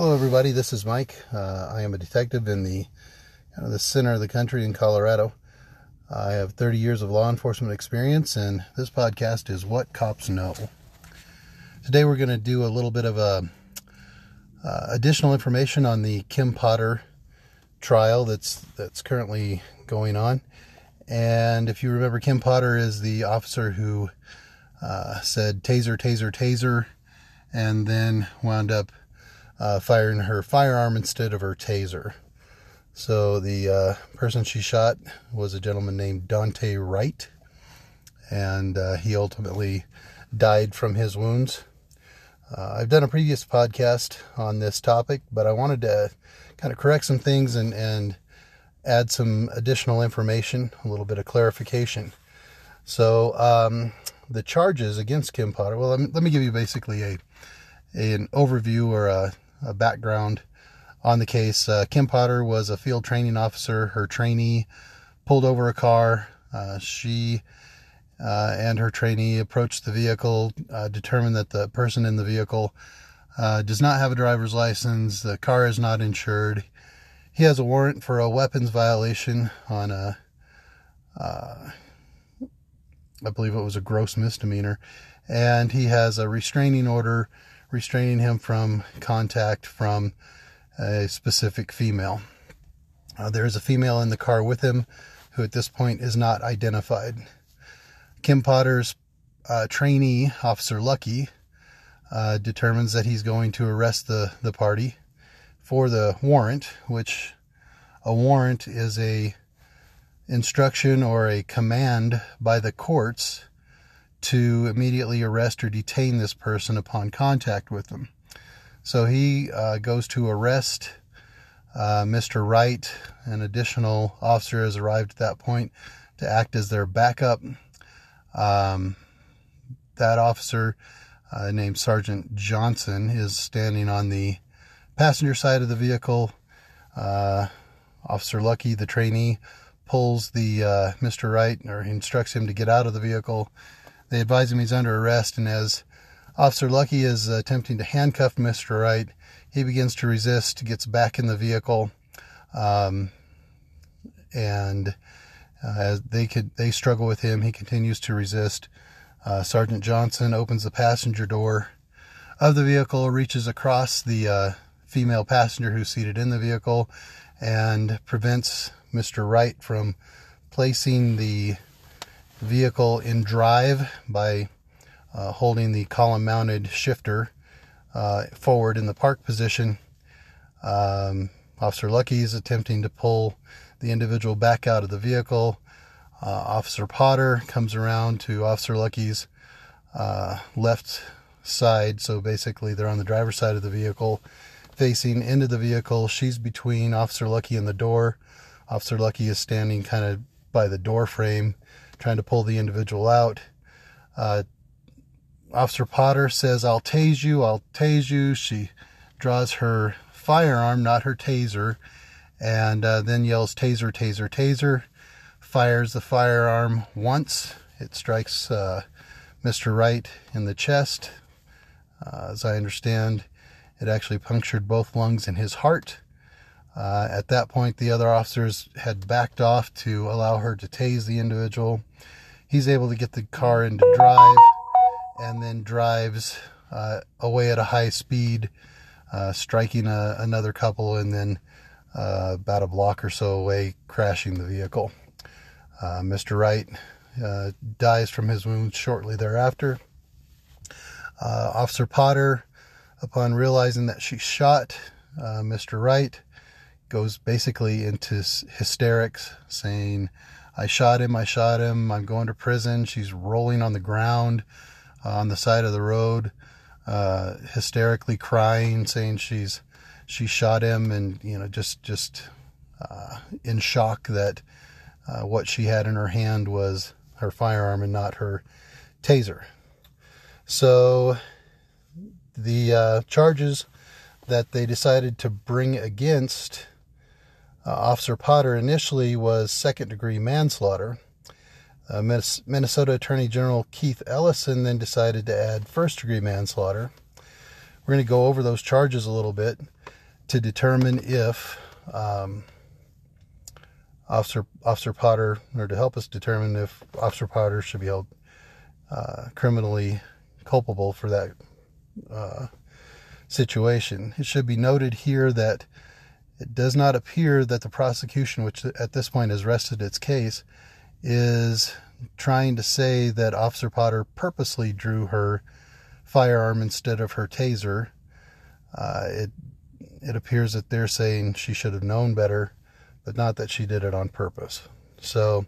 Hello, everybody. This is Mike. Uh, I am a detective in the the center of the country in Colorado. I have 30 years of law enforcement experience, and this podcast is What Cops Know. Today, we're going to do a little bit of a uh, additional information on the Kim Potter trial that's that's currently going on. And if you remember, Kim Potter is the officer who uh, said "taser, taser, taser," and then wound up uh, firing her firearm instead of her taser. So the uh, person she shot was a gentleman named Daunte Wright, and uh, he ultimately died from his wounds. Uh, I've done a previous podcast on this topic, but I wanted to kind of correct some things and, and add some additional information, a little bit of clarification. So um, the charges against Kim Potter. Well, let me, let me give you basically a an overview or a, a background on the case. Uh, Kim Potter was a field training officer. Her trainee pulled over a car. Uh, she uh, and her trainee approached the vehicle, uh, determined that the person in the vehicle uh, does not have a driver's license. The car is not insured. He has a warrant for a weapons violation on a, uh, I believe it was a gross misdemeanor, and he has a restraining order restraining him from contact from a specific female. Uh, there is a female in the car with him who at this point is not identified. Kim Potter's uh, trainee, Officer Luckey, uh, determines that he's going to arrest the, the party for the warrant, which a warrant is a instruction or a command by the courts to immediately arrest or detain this person upon contact with them. So he uh, goes to arrest uh, Mr. Wright. An additional officer has arrived at that point to act as their backup. Um, that officer, uh, named Sergeant Johnson, is standing on the passenger side of the vehicle. Uh, officer Luckey, the trainee, pulls the uh, Mr. Wright or instructs him to get out of the vehicle they advise him he's under arrest, and as Officer Luckey is attempting to handcuff Mr. Wright, he begins to resist, gets back in the vehicle, um, and uh, as they could they struggle with him, he continues to resist. Uh, Sergeant Johnson opens the passenger door of the vehicle, reaches across the uh, female passenger who's seated in the vehicle, and prevents Mr. Wright from placing the vehicle in drive by uh, holding the column mounted shifter uh, forward in the park position. Um, Officer Luckey is attempting to pull the individual back out of the vehicle. Uh, Officer Potter comes around to Officer Luckey's uh, left side, so basically they're on the driver's side of the vehicle, facing into the vehicle. She's between Officer Luckey and the door. Officer Luckey is standing kind of by the door frame trying to pull the individual out. Uh, Officer Potter says, I'll tase you, I'll tase you. She draws her firearm, not her taser, and uh, then yells, Taser, taser, taser. Fires the firearm once. It strikes uh, Mr. Wright in the chest. Uh, as I understand, it actually punctured both lungs and his heart. Uh, at that point, the other officers had backed off to allow her to tase the individual. He's able to get the car into drive and then drives uh, away at a high speed, uh, striking a, another couple and then uh, about a block or so away, crashing the vehicle. Uh, Mr. Wright uh, dies from his wounds shortly thereafter. Officer Potter, upon realizing that she shot Mr. Wright, goes basically into hysterics, saying, I shot him, I shot him, I'm going to prison. She's rolling on the ground uh, on the side of the road, uh, hysterically crying, saying she's she shot him, and you know just just uh, in shock that uh, what she had in her hand was her firearm and not her taser. So the uh, charges that they decided to bring against uh, Officer Potter initially was second degree manslaughter. Uh, Minnesota Attorney General Keith Ellison then decided to add first degree manslaughter. We're going to go over those charges a little bit. to determine if um, Officer Officer Potter, or to help us determine if Officer Potter should be held uh, criminally culpable for that uh, situation. It should be noted here that it does not appear that the prosecution, which at this point has rested its case, is trying to say that Officer Potter purposely drew her firearm instead of her taser. Uh, it it appears that they're saying she should have known better, but not that she did it on purpose. So,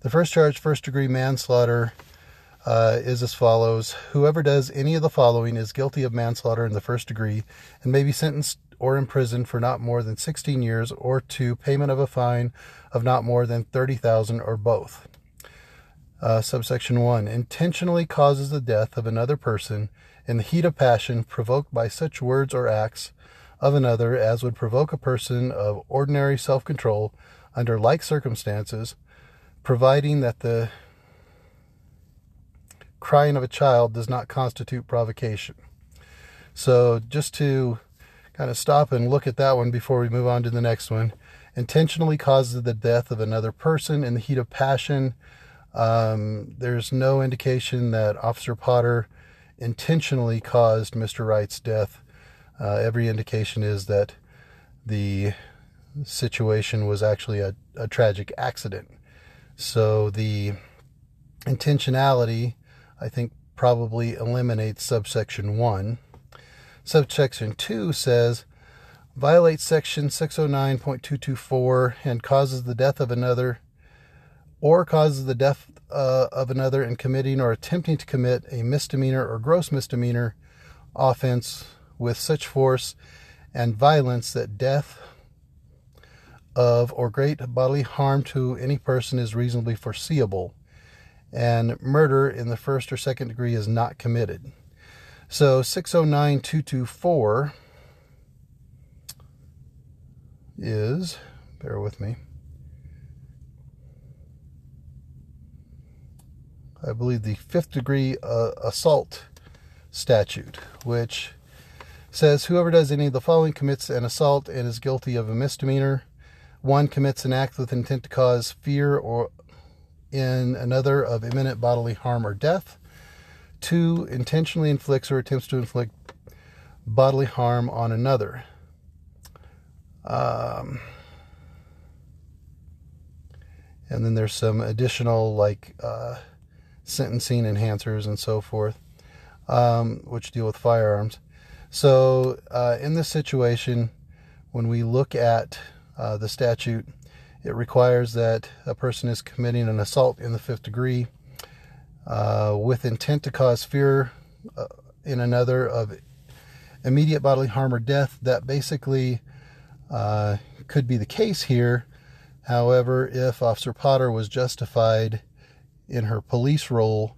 the first charge, first degree manslaughter, uh, is as follows Whoever does any of the following is guilty of manslaughter in the first degree and may be sentenced or imprisoned for not more than 16 years or to payment of a fine of not more than 30,000 or both. Uh, subsection 1 intentionally causes the death of another person in the heat of passion provoked by such words or acts of another as would provoke a person of ordinary self control under like circumstances, providing that the crying of a child does not constitute provocation. So, just to kind of stop and look at that one before we move on to the next one, intentionally causes the death of another person in the heat of passion. Um, there's no indication that Officer Potter intentionally caused Mr. Wright's death. Uh, every indication is that the situation was actually a, a tragic accident. So the intentionality I think probably eliminates subsection 1. Subsection 2 says violates section 609.224 and causes the death of another or causes the death uh, of another in committing or attempting to commit a misdemeanor or gross misdemeanor offense with such force and violence that death of or great bodily harm to any person is reasonably foreseeable and murder in the first or second degree is not committed. So 609224 is, bear with me, I believe the fifth degree uh, assault statute, which says whoever does any of the following commits an assault and is guilty of a misdemeanor. One commits an act with intent to cause fear or in another of imminent bodily harm or death. Two, intentionally inflicts or attempts to inflict bodily harm on another. Um, and then there's some additional like uh, sentencing enhancers and so forth, um, which deal with firearms. So uh, in this situation, when we look at uh, the statute, it requires that a person is committing an assault in the fifth degree uh, with intent to cause fear uh, in another of immediate bodily harm or death. That basically uh, could be the case here. However, if Officer Potter was justified in her police role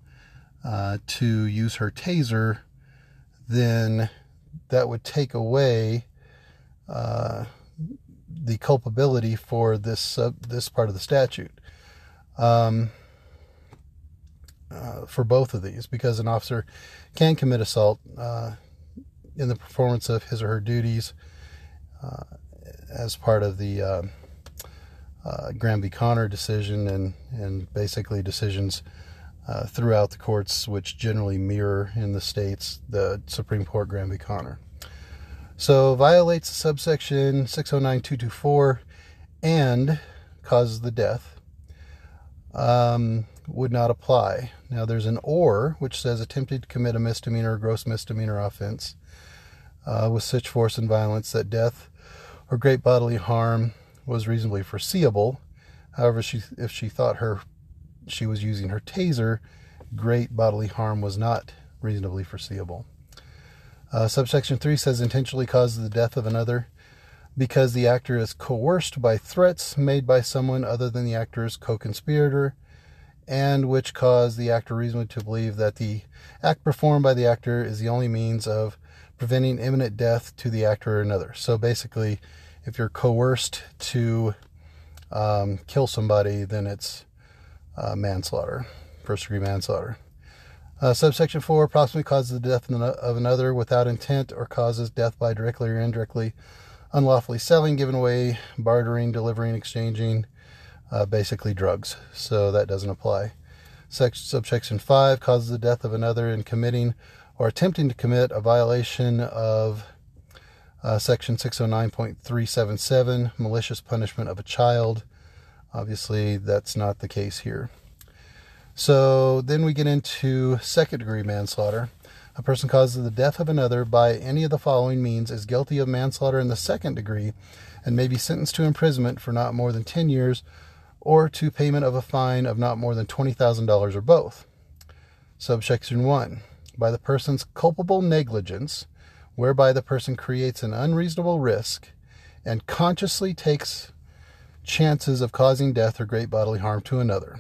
uh, to use her taser, then that would take away uh, the culpability for this this part of the statute um, uh, for both of these because an officer can commit assault uh, in the performance of his or her duties uh, as part of the uh, uh, Graham v. Connor decision and and basically decisions throughout the courts which generally mirror in the states the Supreme Court Graham v. Connor. So violates subsection 609224 and causes the death um, would not apply. Now there's an or which says attempted to commit a misdemeanor or gross misdemeanor offense uh, with such force and violence that death or great bodily harm was reasonably foreseeable. However, she, if she thought her she was using her taser, great bodily harm was not reasonably foreseeable. Uh, subsection 3 says intentionally causes the death of another because the actor is coerced by threats made by someone other than the actor's co conspirator, and which cause the actor reasonably to believe that the act performed by the actor is the only means of preventing imminent death to the actor or another. So basically, if you're coerced to um, kill somebody, then it's uh, manslaughter, first degree manslaughter. Uh, subsection 4 approximately causes the death of another without intent or causes death by directly or indirectly unlawfully selling, giving away, bartering, delivering, exchanging, uh, basically drugs. So that doesn't apply. subsection 5 causes the death of another in committing or attempting to commit a violation of uh, section 609.377, malicious punishment of a child. Obviously, that's not the case here. So then we get into second degree manslaughter. A person causes the death of another by any of the following means is guilty of manslaughter in the second degree and may be sentenced to imprisonment for not more than 10 years or to payment of a fine of not more than $20,000 or both. Subsection 1. By the person's culpable negligence, whereby the person creates an unreasonable risk and consciously takes chances of causing death or great bodily harm to another.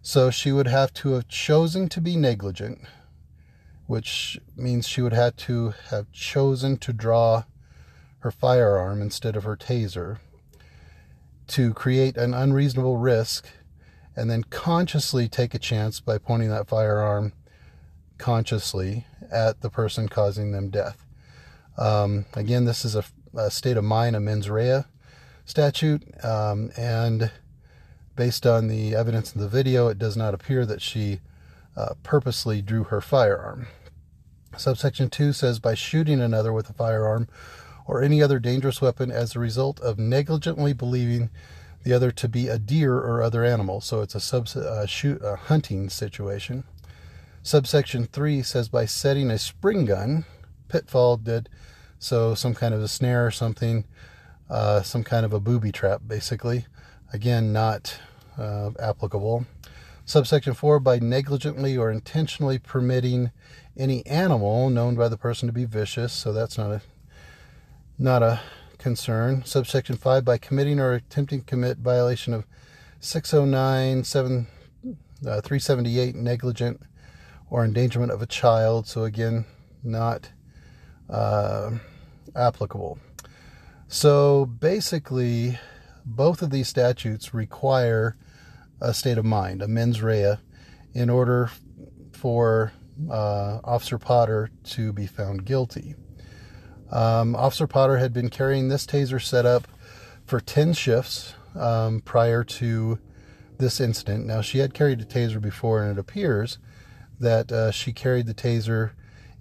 So she would have to have chosen to be negligent, which means she would have to have chosen to draw her firearm instead of her taser to create an unreasonable risk and then consciously take a chance by pointing that firearm consciously at the person causing them death. Um, again, this is a, a, state of mind, a mens rea statute, um, and based on the evidence in the video, it does not appear that she uh, purposely drew her firearm. Subsection 2 says by shooting another with a firearm or any other dangerous weapon as a result of negligently believing the other to be a deer or other animal. So it's a sub, uh, shoot, a hunting situation. Subsection 3 says by setting a spring gun, pitfall did so some kind of a snare or something, uh, some kind of a booby trap, basically. Again, not uh, applicable. Subsection 4 by negligently or intentionally permitting any animal known by the person to be vicious, so that's not a not a concern. Subsection 5 by committing or attempting to commit violation of 609 7, uh, 378 negligent or endangerment of a child, so again, not uh, applicable. So basically, both of these statutes require a state of mind, a mens rea, in order for uh, Officer Potter to be found guilty. Um, Officer Potter had been carrying this taser setup for 10 shifts um, prior to this incident. Now, she had carried a taser before, and it appears that uh, she carried the taser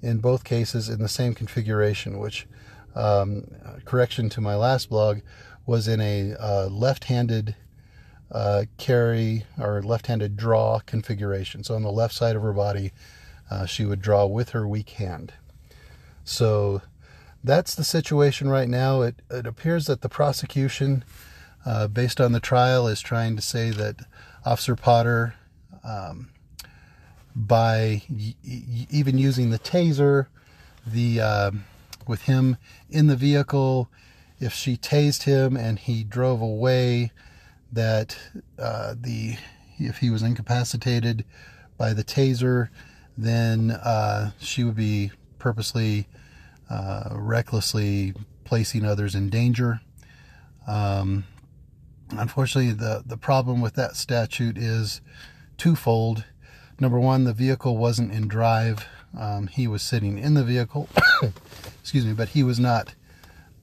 in both cases in the same configuration, which, um, correction to my last blog, was in a uh, left handed uh, carry or left handed draw configuration. So on the left side of her body, uh, she would draw with her weak hand. So that's the situation right now. It, it appears that the prosecution, uh, based on the trial, is trying to say that Officer Potter, um, by y- y- even using the taser, the uh, with him in the vehicle, if she tased him and he drove away, that uh, the if he was incapacitated by the taser, then uh, she would be purposely uh, recklessly placing others in danger. Um, unfortunately, the, the problem with that statute is twofold. Number one, the vehicle wasn't in drive. Um, he was sitting in the vehicle, excuse me, but he was not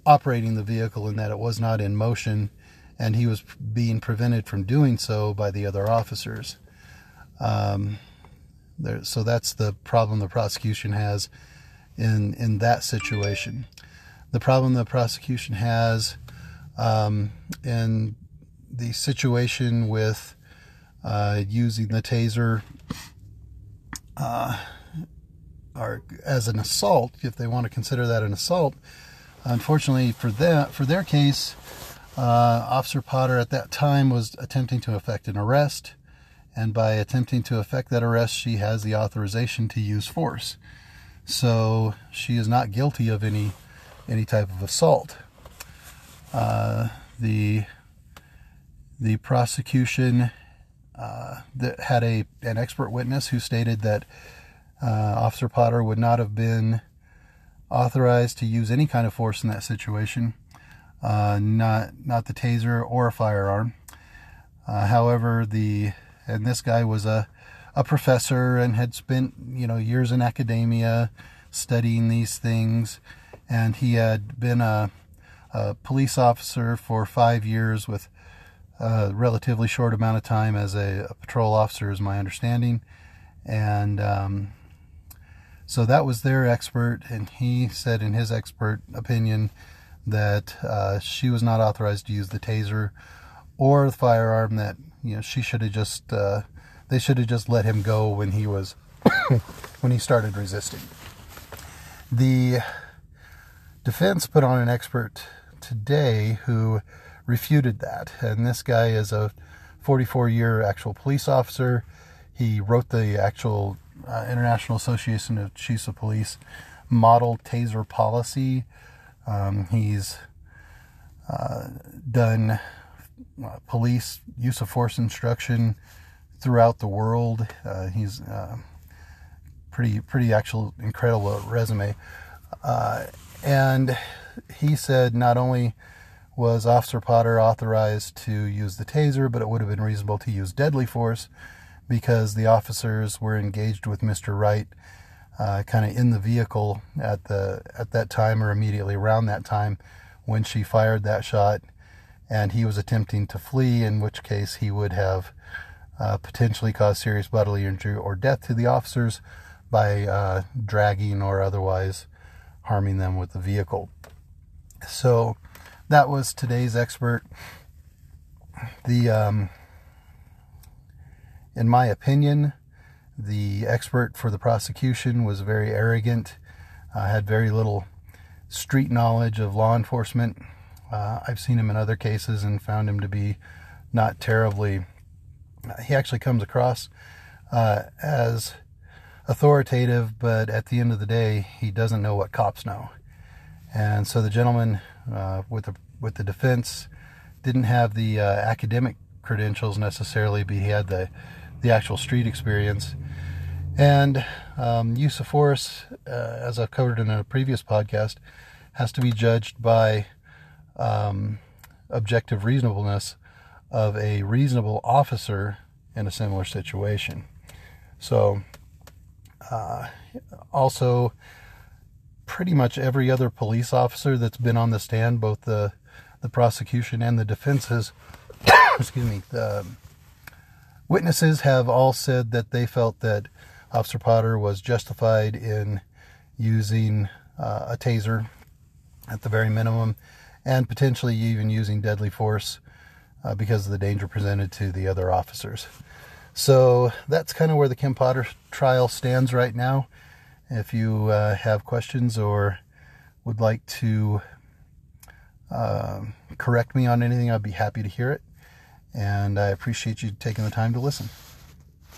operating the vehicle in that it was not in motion, and he was being prevented from doing so by the other officers. Um, there, so that's the problem the prosecution has in in that situation. The problem the prosecution has um, in the situation with uh, using the taser uh, or as an assault, if they want to consider that an assault. Unfortunately for that, for their case, uh, Officer Potter at that time was attempting to effect an arrest, and by attempting to effect that arrest, she has the authorization to use force. So she is not guilty of any any type of assault. Uh, the the prosecution uh, that had a an expert witness who stated that uh, Officer Potter would not have been authorized to use any kind of force in that situation, uh, not not the taser or a firearm. Uh, however, the and this guy was a a professor and had spent you know years in academia studying these things, and he had been a a police officer for five years with a relatively short amount of time as a, a patrol officer, is my understanding. And um, so that was their expert, and he said in his expert opinion that uh, she was not authorized to use the taser or the firearm. That you know she should have just uh, they should have just let him go when he was when he started resisting. The defense put on an expert today who refuted that, and this guy is a 44 year actual police officer. He wrote the actual uh, International Association of Chiefs of Police model taser policy. Um, he's uh, done uh, police use of force instruction throughout the world. Uh, he's uh, pretty pretty actual incredible resume, uh, and he said not only was Officer Potter authorized to use the taser, but it would have been reasonable to use deadly force because the officers were engaged with Mr. Wright uh, kind of in the vehicle at the at that time or immediately around that time when she fired that shot and he was attempting to flee in which case he would have uh, potentially cause serious bodily injury or death to the officers by uh, dragging or otherwise harming them with the vehicle so that was today's expert the um, in my opinion, the expert for the prosecution was very arrogant, uh, had very little street knowledge of law enforcement. Uh, I've seen him in other cases and found him to be not terribly. He actually comes across uh, as authoritative, but at the end of the day, he doesn't know what cops know. And so the gentleman uh, with the with the defense didn't have the uh, academic credentials necessarily, but he had the the actual street experience. And um, use of force, uh, as I've covered in a previous podcast, has to be judged by um, objective reasonableness of a reasonable officer in a similar situation. So, uh, also, pretty much every other police officer that's been on the stand, both the the prosecution and the defenses, excuse me, the Witnesses have all said that they felt that Officer Potter was justified in using uh, a taser at the very minimum and potentially even using deadly force uh, because of the danger presented to the other officers. So that's kind of where the Kim Potter trial stands right now. If you uh, have questions or would like to uh, correct me on anything, I'd be happy to hear it and I appreciate you taking the time to listen.